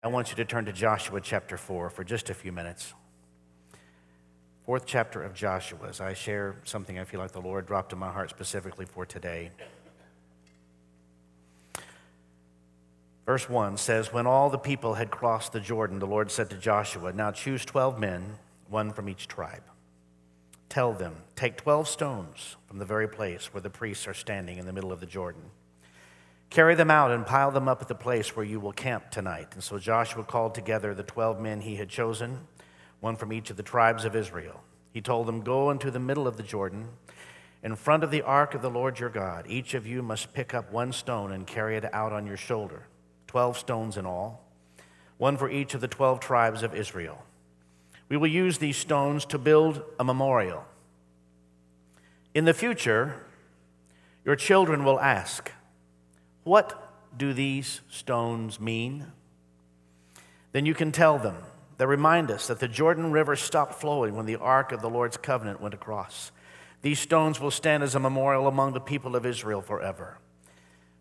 I want you to turn to Joshua chapter 4 for just a few minutes. Fourth chapter of Joshua, as I share something I feel like the Lord dropped in my heart specifically for today. Verse 1 says, When all the people had crossed the Jordan, the Lord said to Joshua, Now choose 12 men, one from each tribe. Tell them, Take 12 stones from the very place where the priests are standing in the middle of the Jordan. Carry them out and pile them up at the place where you will camp tonight. And so Joshua called together the 12 men he had chosen, one from each of the tribes of Israel. He told them, Go into the middle of the Jordan, in front of the ark of the Lord your God. Each of you must pick up one stone and carry it out on your shoulder, 12 stones in all, one for each of the 12 tribes of Israel. We will use these stones to build a memorial. In the future, your children will ask, what do these stones mean? Then you can tell them. They remind us that the Jordan River stopped flowing when the Ark of the Lord's covenant went across. These stones will stand as a memorial among the people of Israel forever.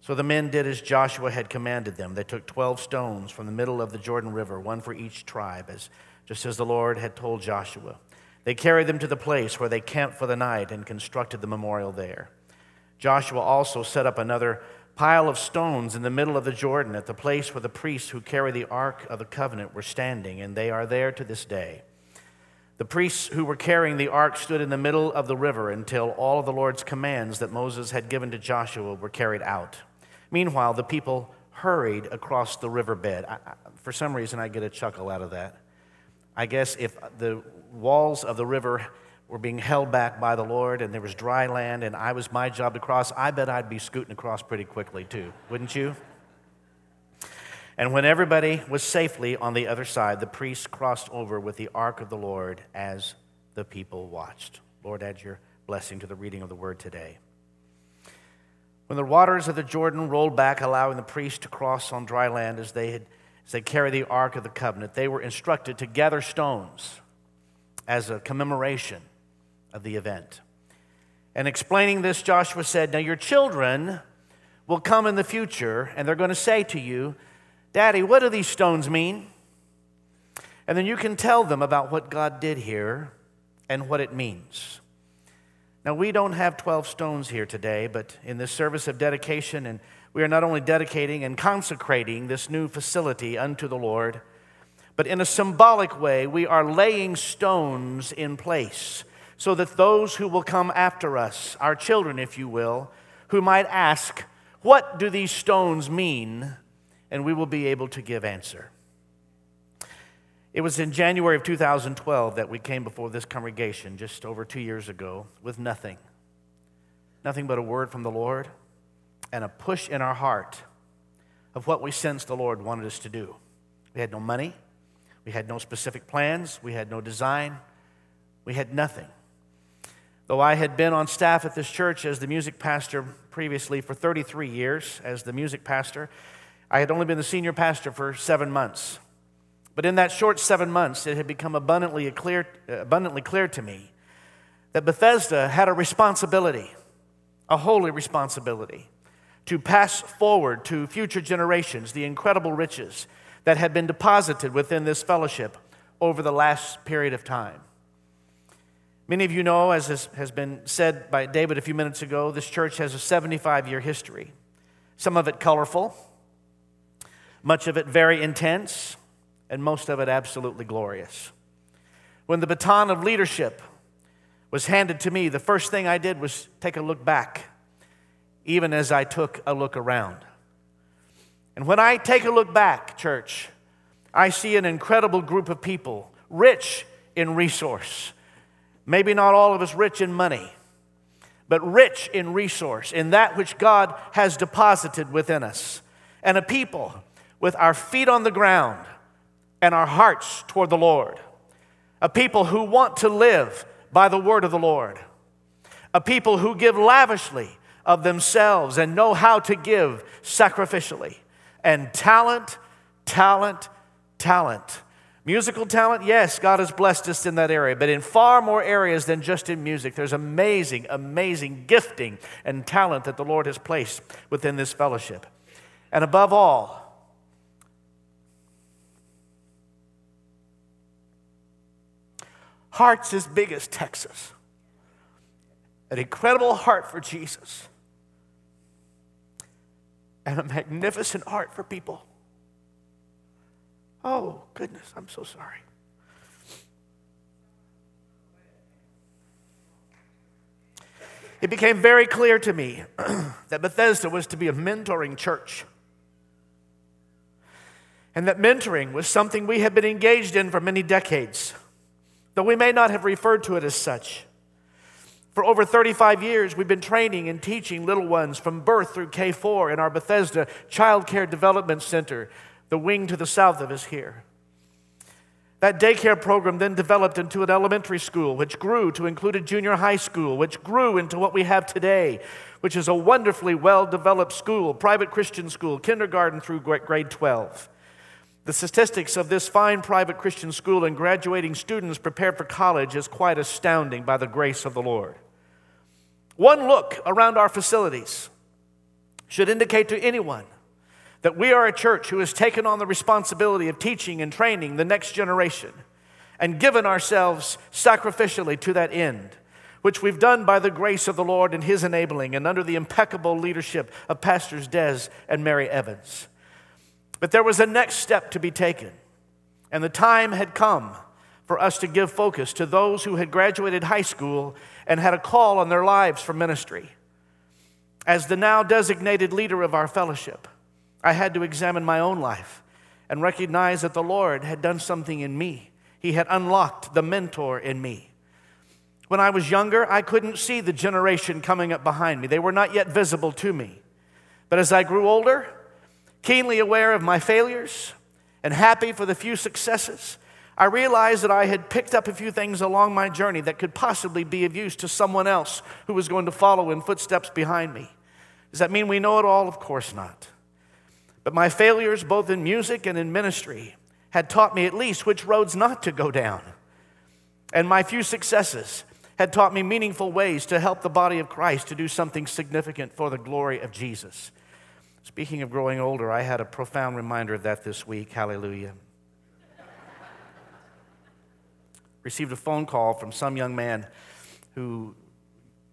So the men did as Joshua had commanded them. They took 12 stones from the middle of the Jordan River, one for each tribe, as, just as the Lord had told Joshua. They carried them to the place where they camped for the night and constructed the memorial there. Joshua also set up another pile of stones in the middle of the Jordan at the place where the priests who carry the Ark of the Covenant were standing, and they are there to this day. The priests who were carrying the ark stood in the middle of the river until all of the Lord's commands that Moses had given to Joshua were carried out. Meanwhile, the people hurried across the riverbed. I, for some reason, I get a chuckle out of that. I guess if the walls of the river were being held back by the Lord and there was dry land and I was my job to cross, I bet I'd be scooting across pretty quickly too, wouldn't you? And when everybody was safely on the other side, the priests crossed over with the ark of the Lord as the people watched. Lord, add your blessing to the reading of the word today. When the waters of the Jordan rolled back, allowing the priests to cross on dry land as they, had, as they carried the ark of the covenant, they were instructed to gather stones as a commemoration of the event. And explaining this, Joshua said, Now your children will come in the future and they're going to say to you, Daddy, what do these stones mean? And then you can tell them about what God did here and what it means. Now, we don't have 12 stones here today, but in this service of dedication, and we are not only dedicating and consecrating this new facility unto the Lord, but in a symbolic way, we are laying stones in place so that those who will come after us, our children, if you will, who might ask, What do these stones mean? and we will be able to give answer. It was in January of 2012 that we came before this congregation just over two years ago with nothing. Nothing but a word from the Lord and a push in our heart of what we sensed the Lord wanted us to do. We had no money, we had no specific plans, we had no design, we had nothing. Though I had been on staff at this church as the music pastor previously for 33 years, as the music pastor, I had only been the senior pastor for seven months. But in that short seven months, it had become abundantly clear, abundantly clear to me that Bethesda had a responsibility, a holy responsibility, to pass forward to future generations the incredible riches that had been deposited within this fellowship over the last period of time. Many of you know, as has been said by David a few minutes ago, this church has a 75 year history. Some of it colorful, much of it very intense, and most of it absolutely glorious. When the baton of leadership was handed to me, the first thing I did was take a look back, even as I took a look around. And when I take a look back, church, I see an incredible group of people, rich in resource Maybe not all of us rich in money, but rich in resource, in that which God has deposited within us. And a people with our feet on the ground and our hearts toward the Lord. A people who want to live by the word of the Lord. A people who give lavishly of themselves and know how to give sacrificially. And talent, talent, talent Musical talent, yes, God has blessed us in that area, but in far more areas than just in music, there's amazing, amazing gifting and talent that the Lord has placed within this fellowship. And above all, hearts as big as Texas, an incredible heart for Jesus, and a magnificent heart for people. Oh, goodness, I'm so sorry. It became very clear to me that Bethesda was to be a mentoring church. And that mentoring was something we had been engaged in for many decades, though we may not have referred to it as such. For over 35 years, we've been training and teaching little ones from birth through K 4 in our Bethesda Child Care Development Center, the wing to the south of us here. That daycare program then developed into an elementary school, which grew to include a junior high school, which grew into what we have today, which is a wonderfully well developed school, private Christian school, kindergarten through grade 12. The statistics of this fine private Christian school and graduating students prepared for college is quite astounding by the grace of the Lord. One look around our facilities should indicate to anyone that we are a church who has taken on the responsibility of teaching and training the next generation and given ourselves sacrificially to that end, which we've done by the grace of the Lord and His enabling and under the impeccable leadership of Pastors Des and Mary Evans. But there was a next step to be taken, and the time had come for us to give focus to those who had graduated high school and had a call on their lives for ministry. As the now designated leader of our fellowship, I had to examine my own life and recognize that the Lord had done something in me. He had unlocked the mentor in me. When I was younger, I couldn't see the generation coming up behind me, they were not yet visible to me. But as I grew older, keenly aware of my failures and happy for the few successes, I realized that I had picked up a few things along my journey that could possibly be of use to someone else who was going to follow in footsteps behind me. Does that mean we know it all? Of course not. But my failures, both in music and in ministry, had taught me at least which roads not to go down. And my few successes had taught me meaningful ways to help the body of Christ to do something significant for the glory of Jesus. Speaking of growing older, I had a profound reminder of that this week. Hallelujah. Received a phone call from some young man who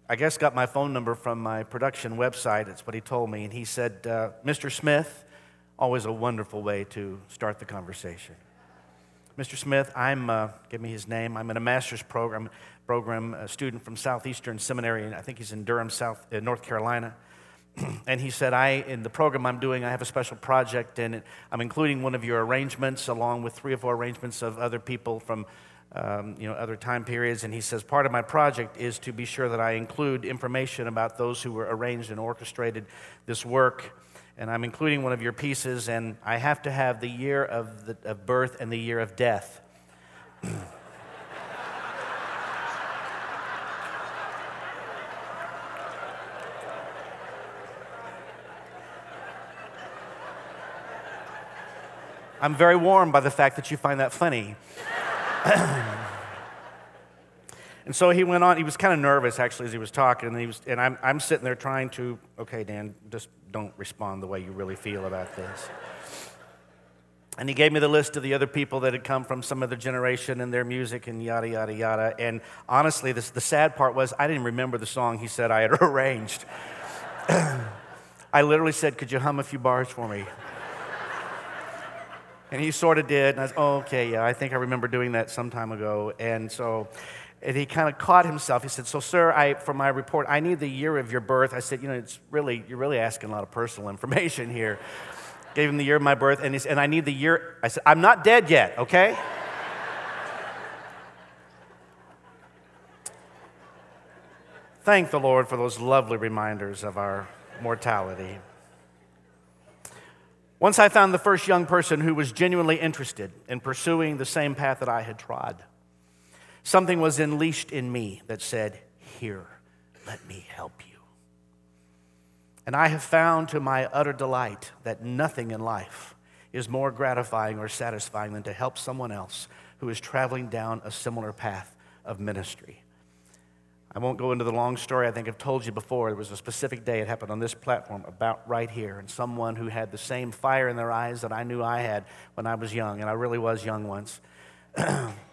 I guess got my phone number from my production website. It's what he told me. And he said, uh, Mr. Smith, Always a wonderful way to start the conversation. Mr. Smith, I'm, uh, give me his name, I'm in a master's program, program a student from Southeastern Seminary, and I think he's in Durham, South, uh, North Carolina. and he said, I, in the program I'm doing, I have a special project, and I'm including one of your arrangements along with three or four arrangements of other people from um, you know, other time periods. And he says, part of my project is to be sure that I include information about those who were arranged and orchestrated this work and I'm including one of your pieces, and I have to have the year of, the, of birth and the year of death. I'm very warmed by the fact that you find that funny. and so he went on. He was kind of nervous, actually, as he was talking. And, he was, and I'm, I'm sitting there trying to, okay, Dan, just don't respond the way you really feel about this. And he gave me the list of the other people that had come from some other generation and their music and yada, yada, yada. And honestly, this, the sad part was I didn't remember the song he said I had arranged. I literally said, Could you hum a few bars for me? and he sort of did. And I was, oh, okay, yeah, I think I remember doing that some time ago. And so and he kind of caught himself. He said, So, sir, I, for my report, I need the year of your birth. I said, You know, it's really, you're really asking a lot of personal information here. Gave him the year of my birth, and, he said, and I need the year. I said, I'm not dead yet, okay? Thank the Lord for those lovely reminders of our mortality. Once I found the first young person who was genuinely interested in pursuing the same path that I had trod. Something was unleashed in me that said, Here, let me help you. And I have found to my utter delight that nothing in life is more gratifying or satisfying than to help someone else who is traveling down a similar path of ministry. I won't go into the long story. I think I've told you before. There was a specific day it happened on this platform, about right here, and someone who had the same fire in their eyes that I knew I had when I was young, and I really was young once.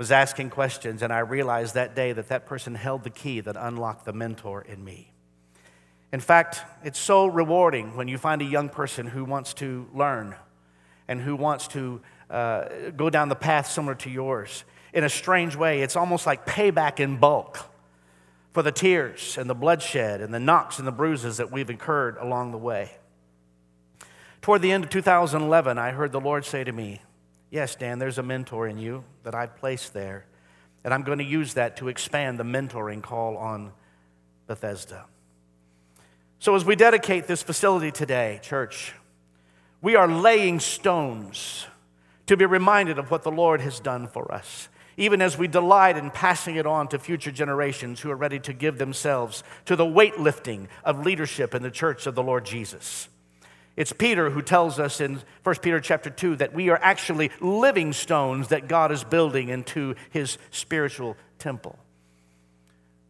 was asking questions, and I realized that day that that person held the key that unlocked the mentor in me. In fact, it's so rewarding when you find a young person who wants to learn and who wants to uh, go down the path similar to yours. In a strange way, it's almost like payback in bulk for the tears and the bloodshed and the knocks and the bruises that we've incurred along the way. Toward the end of 2011, I heard the Lord say to me, Yes, Dan, there's a mentor in you that I've placed there, and I'm going to use that to expand the mentoring call on Bethesda. So, as we dedicate this facility today, church, we are laying stones to be reminded of what the Lord has done for us, even as we delight in passing it on to future generations who are ready to give themselves to the weightlifting of leadership in the church of the Lord Jesus. It's Peter who tells us in 1 Peter chapter 2 that we are actually living stones that God is building into his spiritual temple.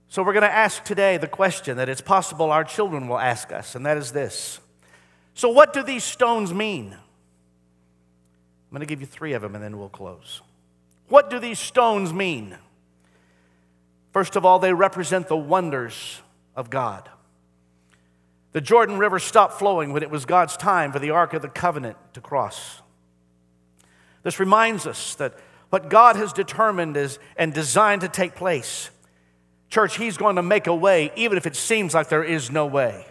So, we're going to ask today the question that it's possible our children will ask us, and that is this So, what do these stones mean? I'm going to give you three of them and then we'll close. What do these stones mean? First of all, they represent the wonders of God. The Jordan River stopped flowing when it was God's time for the Ark of the Covenant to cross. This reminds us that what God has determined is, and designed to take place Church, He's going to make a way even if it seems like there is no way.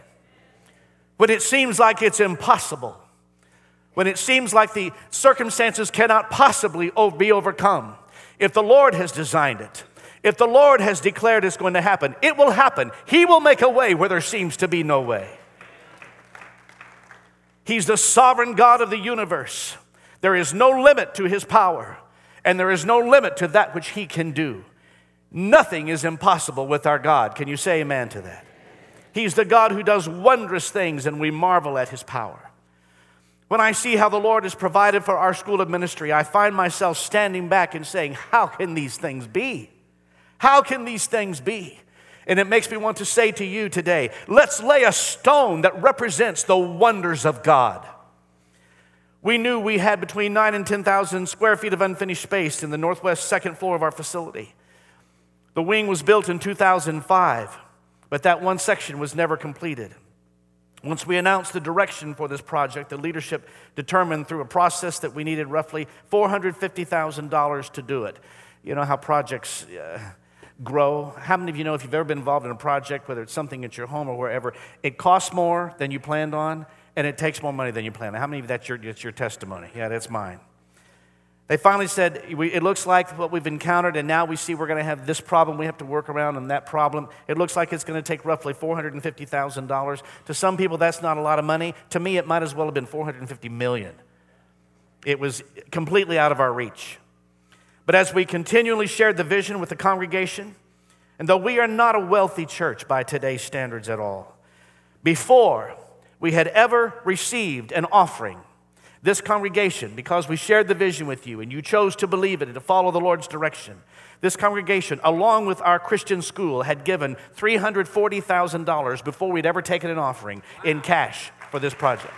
When it seems like it's impossible. When it seems like the circumstances cannot possibly be overcome. If the Lord has designed it, if the Lord has declared it's going to happen, it will happen. He will make a way where there seems to be no way. He's the sovereign God of the universe. There is no limit to his power, and there is no limit to that which he can do. Nothing is impossible with our God. Can you say amen to that? He's the God who does wondrous things, and we marvel at his power. When I see how the Lord has provided for our school of ministry, I find myself standing back and saying, How can these things be? How can these things be? And it makes me want to say to you today, let's lay a stone that represents the wonders of God. We knew we had between 9 and 10,000 square feet of unfinished space in the northwest second floor of our facility. The wing was built in 2005, but that one section was never completed. Once we announced the direction for this project, the leadership determined through a process that we needed roughly $450,000 to do it. You know how projects uh, grow? How many of you know if you've ever been involved in a project, whether it's something at your home or wherever, it costs more than you planned on and it takes more money than you planned on? How many of that's your, that's your testimony? Yeah, that's mine. They finally said, It looks like what we've encountered, and now we see we're going to have this problem we have to work around, and that problem. It looks like it's going to take roughly $450,000. To some people, that's not a lot of money. To me, it might as well have been 450 million. It was completely out of our reach. But as we continually shared the vision with the congregation, and though we are not a wealthy church by today's standards at all, before we had ever received an offering this congregation, because we shared the vision with you and you chose to believe it and to follow the Lord's direction, this congregation, along with our Christian school, had given $340,000 before we'd ever taken an offering in cash for this project.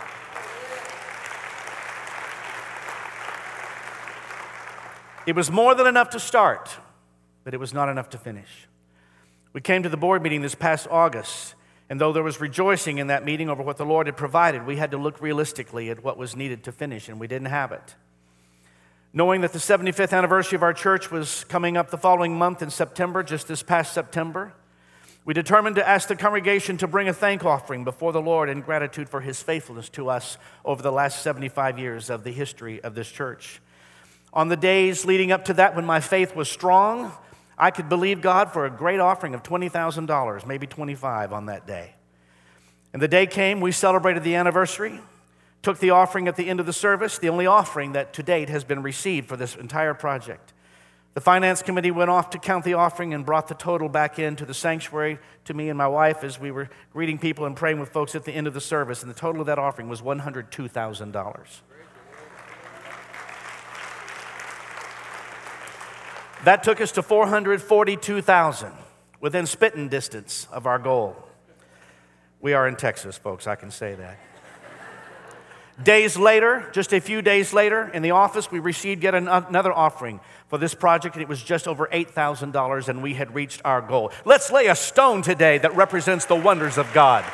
It was more than enough to start, but it was not enough to finish. We came to the board meeting this past August and though there was rejoicing in that meeting over what the Lord had provided, we had to look realistically at what was needed to finish, and we didn't have it. Knowing that the 75th anniversary of our church was coming up the following month in September, just this past September, we determined to ask the congregation to bring a thank offering before the Lord in gratitude for his faithfulness to us over the last 75 years of the history of this church. On the days leading up to that, when my faith was strong, I could believe God for a great offering of $20,000, maybe 25 on that day. And the day came, we celebrated the anniversary, took the offering at the end of the service, the only offering that to date has been received for this entire project. The finance committee went off to count the offering and brought the total back into the sanctuary to me and my wife as we were greeting people and praying with folks at the end of the service. And the total of that offering was $102,000. That took us to 442,000, within spitting distance of our goal. We are in Texas, folks, I can say that. Days later, just a few days later, in the office, we received yet another offering for this project, and it was just over $8,000, and we had reached our goal. Let's lay a stone today that represents the wonders of God.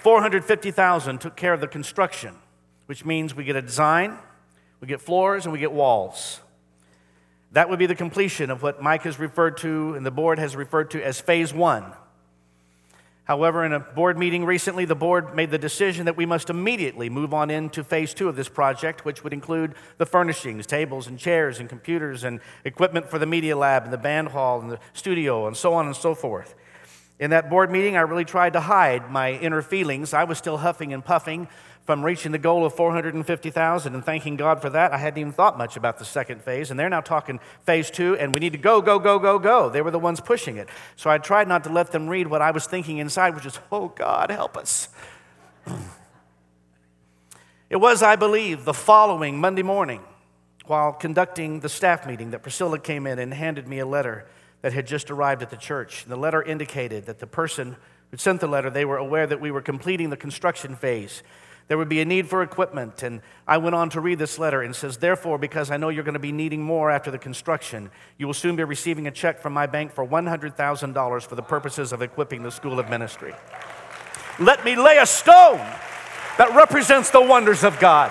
Four hundred fifty thousand took care of the construction, which means we get a design, we get floors, and we get walls. That would be the completion of what Mike has referred to and the board has referred to as phase one. However, in a board meeting recently, the board made the decision that we must immediately move on into phase two of this project, which would include the furnishings, tables and chairs and computers and equipment for the media lab and the band hall and the studio and so on and so forth. In that board meeting, I really tried to hide my inner feelings. I was still huffing and puffing from reaching the goal of 450,000 and thanking God for that. I hadn't even thought much about the second phase, and they're now talking phase two, and we need to go, go, go, go, go. They were the ones pushing it. So I tried not to let them read what I was thinking inside, which is, oh, God, help us. it was, I believe, the following Monday morning while conducting the staff meeting that Priscilla came in and handed me a letter that had just arrived at the church. And The letter indicated that the person who sent the letter, they were aware that we were completing the construction phase there would be a need for equipment. And I went on to read this letter and says, Therefore, because I know you're going to be needing more after the construction, you will soon be receiving a check from my bank for $100,000 for the purposes of equipping the School of Ministry. Let me lay a stone that represents the wonders of God.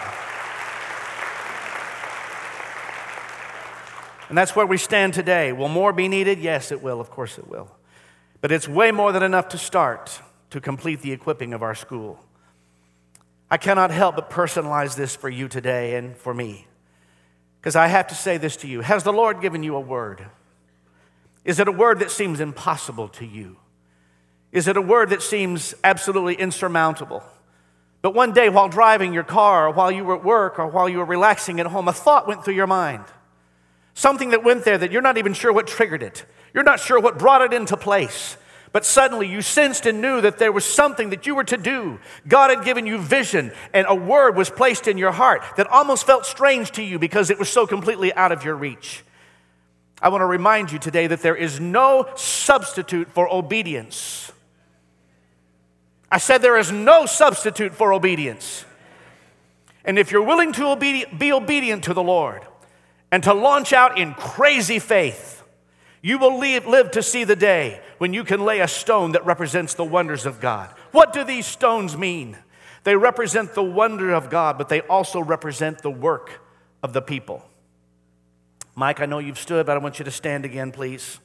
And that's where we stand today. Will more be needed? Yes, it will. Of course, it will. But it's way more than enough to start to complete the equipping of our school. I cannot help but personalize this for you today and for me. Because I have to say this to you Has the Lord given you a word? Is it a word that seems impossible to you? Is it a word that seems absolutely insurmountable? But one day while driving your car, or while you were at work, or while you were relaxing at home, a thought went through your mind. Something that went there that you're not even sure what triggered it. You're not sure what brought it into place. But suddenly you sensed and knew that there was something that you were to do. God had given you vision, and a word was placed in your heart that almost felt strange to you because it was so completely out of your reach. I want to remind you today that there is no substitute for obedience. I said there is no substitute for obedience. And if you're willing to be obedient to the Lord and to launch out in crazy faith, you will live to see the day when you can lay a stone that represents the wonders of God. What do these stones mean? They represent the wonder of God, but they also represent the work of the people. Mike, I know you've stood, but I want you to stand again, please.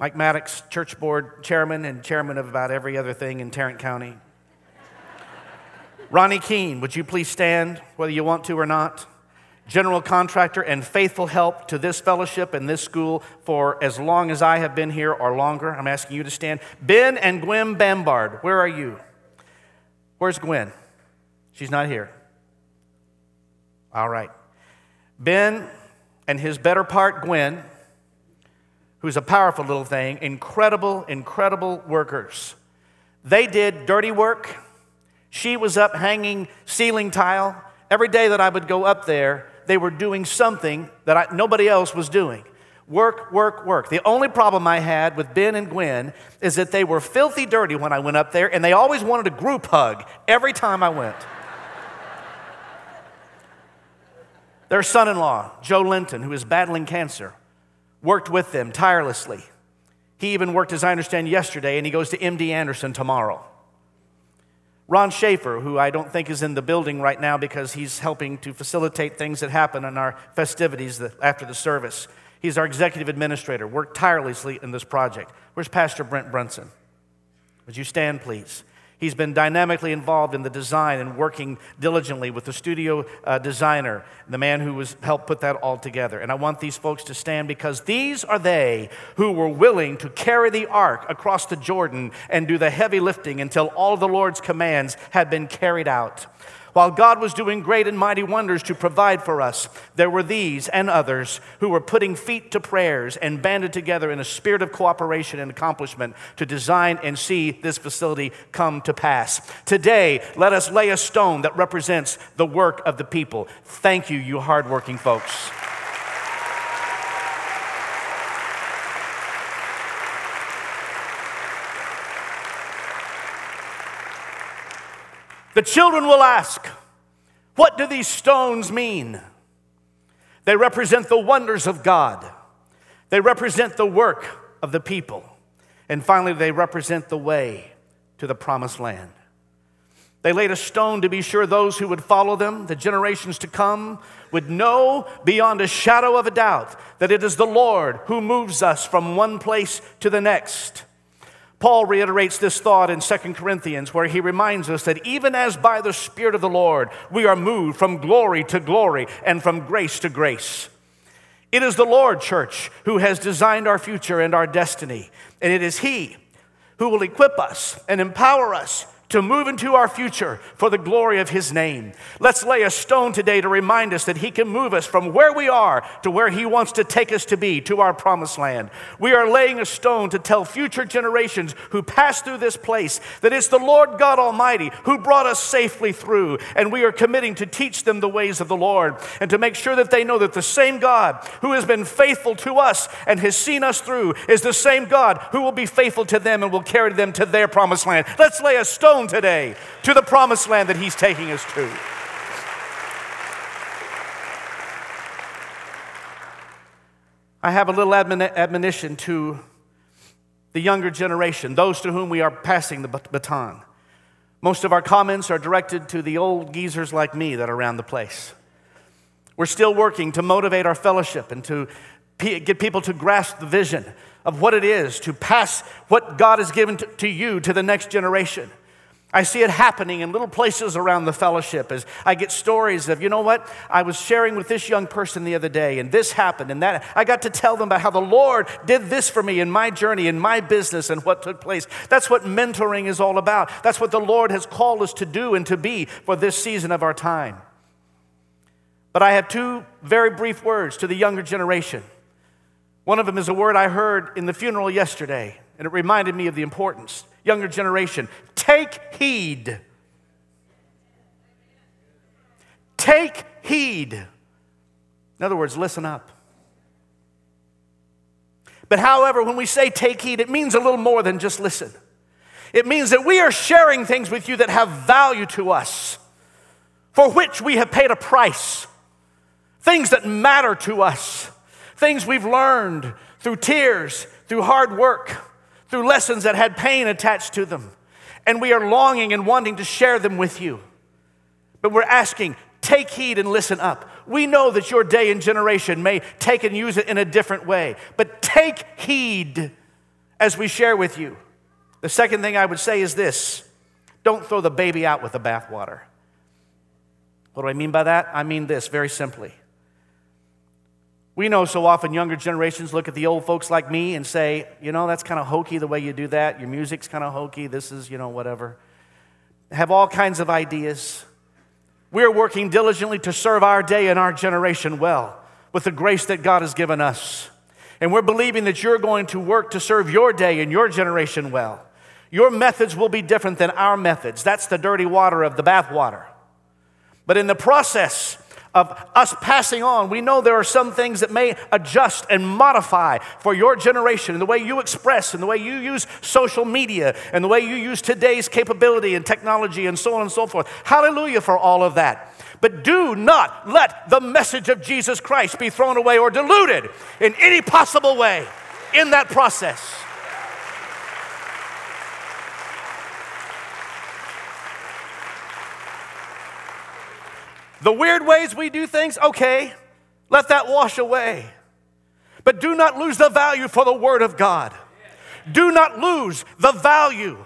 Mike Maddox, church board chairman and chairman of about every other thing in Tarrant County. Ronnie Keene, would you please stand, whether you want to or not? General contractor and faithful help to this fellowship and this school for as long as I have been here or longer. I'm asking you to stand. Ben and Gwen Bambard, where are you? Where's Gwen? She's not here. All right. Ben and his better part, Gwen, who's a powerful little thing, incredible, incredible workers. They did dirty work. She was up hanging ceiling tile. Every day that I would go up there, they were doing something that I, nobody else was doing. Work, work, work. The only problem I had with Ben and Gwen is that they were filthy dirty when I went up there, and they always wanted a group hug every time I went. Their son in law, Joe Linton, who is battling cancer, worked with them tirelessly. He even worked, as I understand, yesterday, and he goes to MD Anderson tomorrow. Ron Schaefer, who I don't think is in the building right now because he's helping to facilitate things that happen in our festivities after the service. He's our executive administrator, worked tirelessly in this project. Where's Pastor Brent Brunson? Would you stand, please? He's been dynamically involved in the design and working diligently with the studio uh, designer, the man who was helped put that all together. And I want these folks to stand because these are they who were willing to carry the ark across the Jordan and do the heavy lifting until all the Lord's commands had been carried out. While God was doing great and mighty wonders to provide for us, there were these and others who were putting feet to prayers and banded together in a spirit of cooperation and accomplishment to design and see this facility come to pass. Today, let us lay a stone that represents the work of the people. Thank you, you hardworking folks. The children will ask, What do these stones mean? They represent the wonders of God, they represent the work of the people, and finally, they represent the way to the promised land. They laid a stone to be sure those who would follow them, the generations to come, would know beyond a shadow of a doubt that it is the Lord who moves us from one place to the next. Paul reiterates this thought in 2 Corinthians, where he reminds us that even as by the Spirit of the Lord we are moved from glory to glory and from grace to grace. It is the Lord, church, who has designed our future and our destiny, and it is He who will equip us and empower us to move into our future for the glory of His name. Let's lay a stone today to remind us that He can move us from where we are to where He wants to take us to be, to our promised land. We are laying a stone to tell future generations who pass through this place that it's the Lord God Almighty who brought us safely through, and we are committing to teach them the ways of the Lord and to make sure that they know that the same God who has been faithful to us and has seen us through is the same God who will be faithful to them and will carry them to their promised land. Let's lay a stone today to the promised land that He's taking us to. I have a little admonition to the younger generation, those to whom we are passing the baton. Most of our comments are directed to the old geezers like me that are around the place. We're still working to motivate our fellowship and to get people to grasp the vision of what it is to pass what God has given to, you to the next generation. I see it happening in little places around the fellowship as I get stories of, you know what, I was sharing with this young person the other day, and this happened, and that. I got to tell them about how the Lord did this for me in my journey, in my business, and what took place. That's what mentoring is all about. That's what the Lord has called us to do and to be for this season of our time. But I have two very brief words to the younger generation. One of them is a word I heard in the funeral yesterday, and it reminded me of the importance younger generation, take heed. Take heed. In other words, listen up. But however, when we say take heed, it means a little more than just listen. It means that we are sharing things with you that have value to us, for which we have paid a price, things that matter to us, things we've learned through tears, through hard work through lessons that had pain attached to them. And we are longing and wanting to share them with you. But we're asking, take heed and listen up. We know that your day and generation may take and use it in a different way, but take heed as we share with you. The second thing I would say is this don't throw the baby out with the bathwater. What do I mean by that? I mean this very simply. We know so often younger generations look at the old folks like me and say, you know, that's kind of hokey the way you do that. Your music's kind of hokey. This is, you know, whatever. Have all kinds of ideas. We're working diligently to serve our day and our generation well with the grace that God has given us. And we're believing that you're going to work to serve your day and your generation well. Your methods will be different than our methods. That's the dirty water of the bathwater. But in the process, of us passing on, we know there are some things that may adjust and modify for your generation and the way you express and the way you use social media and the way you use today's capability and technology and so on and so forth. Hallelujah for all of that. But do not let the message of Jesus Christ be thrown away or diluted in any possible way in that process. The weird ways we do things, okay, let that wash away. But do not lose the value for the Word of God. Do not lose the value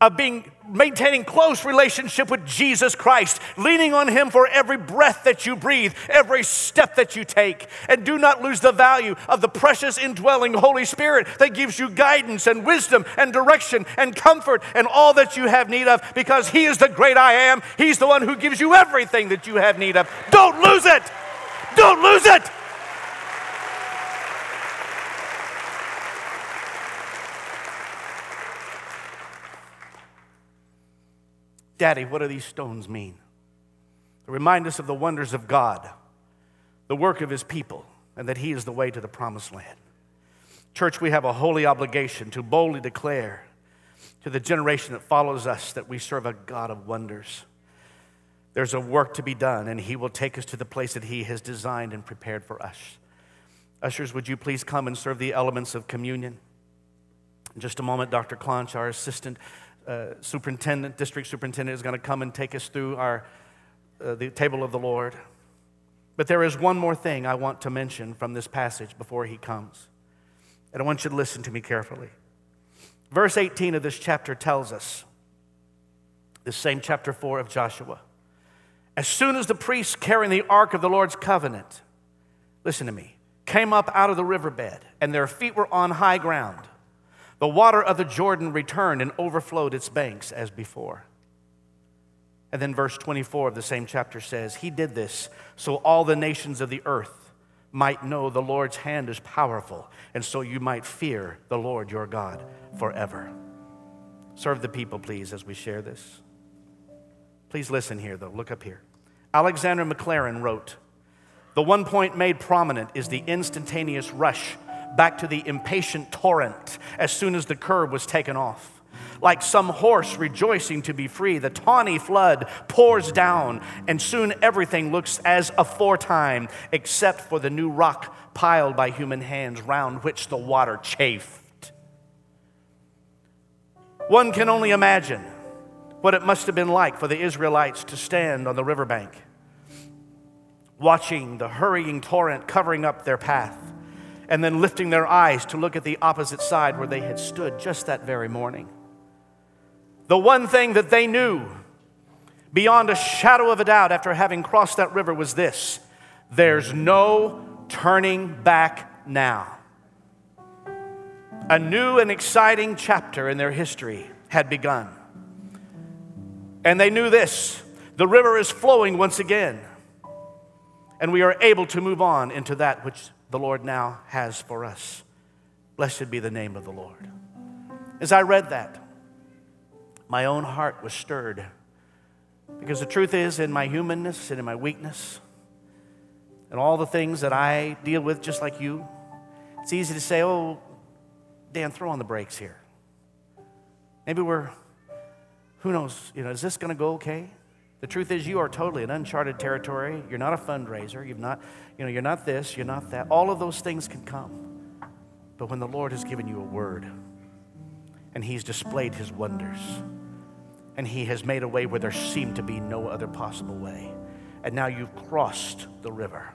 of being maintaining close relationship with Jesus Christ, leaning on him for every breath that you breathe, every step that you take, and do not lose the value of the precious indwelling Holy Spirit that gives you guidance and wisdom and direction and comfort and all that you have need of because he is the great I am. He's the one who gives you everything that you have need of. Don't lose it. Don't lose it. Daddy, what do these stones mean? They remind us of the wonders of God, the work of His people, and that He is the way to the promised land. Church, we have a holy obligation to boldly declare to the generation that follows us that we serve a God of wonders. There's a work to be done, and He will take us to the place that He has designed and prepared for us. Ushers, would you please come and serve the elements of communion? In just a moment, Dr. Clonch, our assistant uh, superintendent, district superintendent, is going to come and take us through our, uh, the table of the Lord. But there is one more thing I want to mention from this passage before he comes. And I want you to listen to me carefully. Verse 18 of this chapter tells us, this same chapter 4 of Joshua, as soon as the priests carrying the ark of the Lord's covenant, listen to me, came up out of the riverbed and their feet were on high ground, the water of the Jordan returned and overflowed its banks as before. And then verse 24 of the same chapter says, He did this so all the nations of the earth might know the Lord's hand is powerful, and so you might fear the Lord your God forever. Serve the people, please, as we share this. Please listen here, though. Look up here. Alexander Maclaren wrote The one point made prominent is the instantaneous rush back to the impatient torrent as soon as the curb was taken off. Like some horse rejoicing to be free, the tawny flood pours down, and soon everything looks as aforetime, except for the new rock piled by human hands round which the water chafed. One can only imagine what it must have been like for the Israelites to stand on the riverbank, watching the hurrying torrent covering up their path, and then lifting their eyes to look at the opposite side where they had stood just that very morning. The one thing that they knew beyond a shadow of a doubt after having crossed that river was this there's no turning back now. A new and exciting chapter in their history had begun. And they knew this the river is flowing once again. And we are able to move on into that which the Lord now has for us. Blessed be the name of the Lord. As I read that, my own heart was stirred. Because the truth is, in my humanness and in my weakness, and all the things that I deal with just like you, it's easy to say, oh, Dan, throw on the brakes here. Maybe we're, who knows, you know, is this going to go okay? The truth is, you are totally in uncharted territory. You're not a fundraiser. You've not, you know, you're not this, you're not that. All of those things can come. But when the Lord has given you a word and He's displayed His wonders, and He has made a way where there seemed to be no other possible way. And now you've crossed the river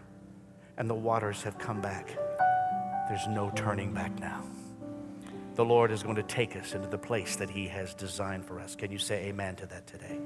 and the waters have come back. There's no turning back now. The Lord is going to take us into the place that He has designed for us. Can you say amen to that today?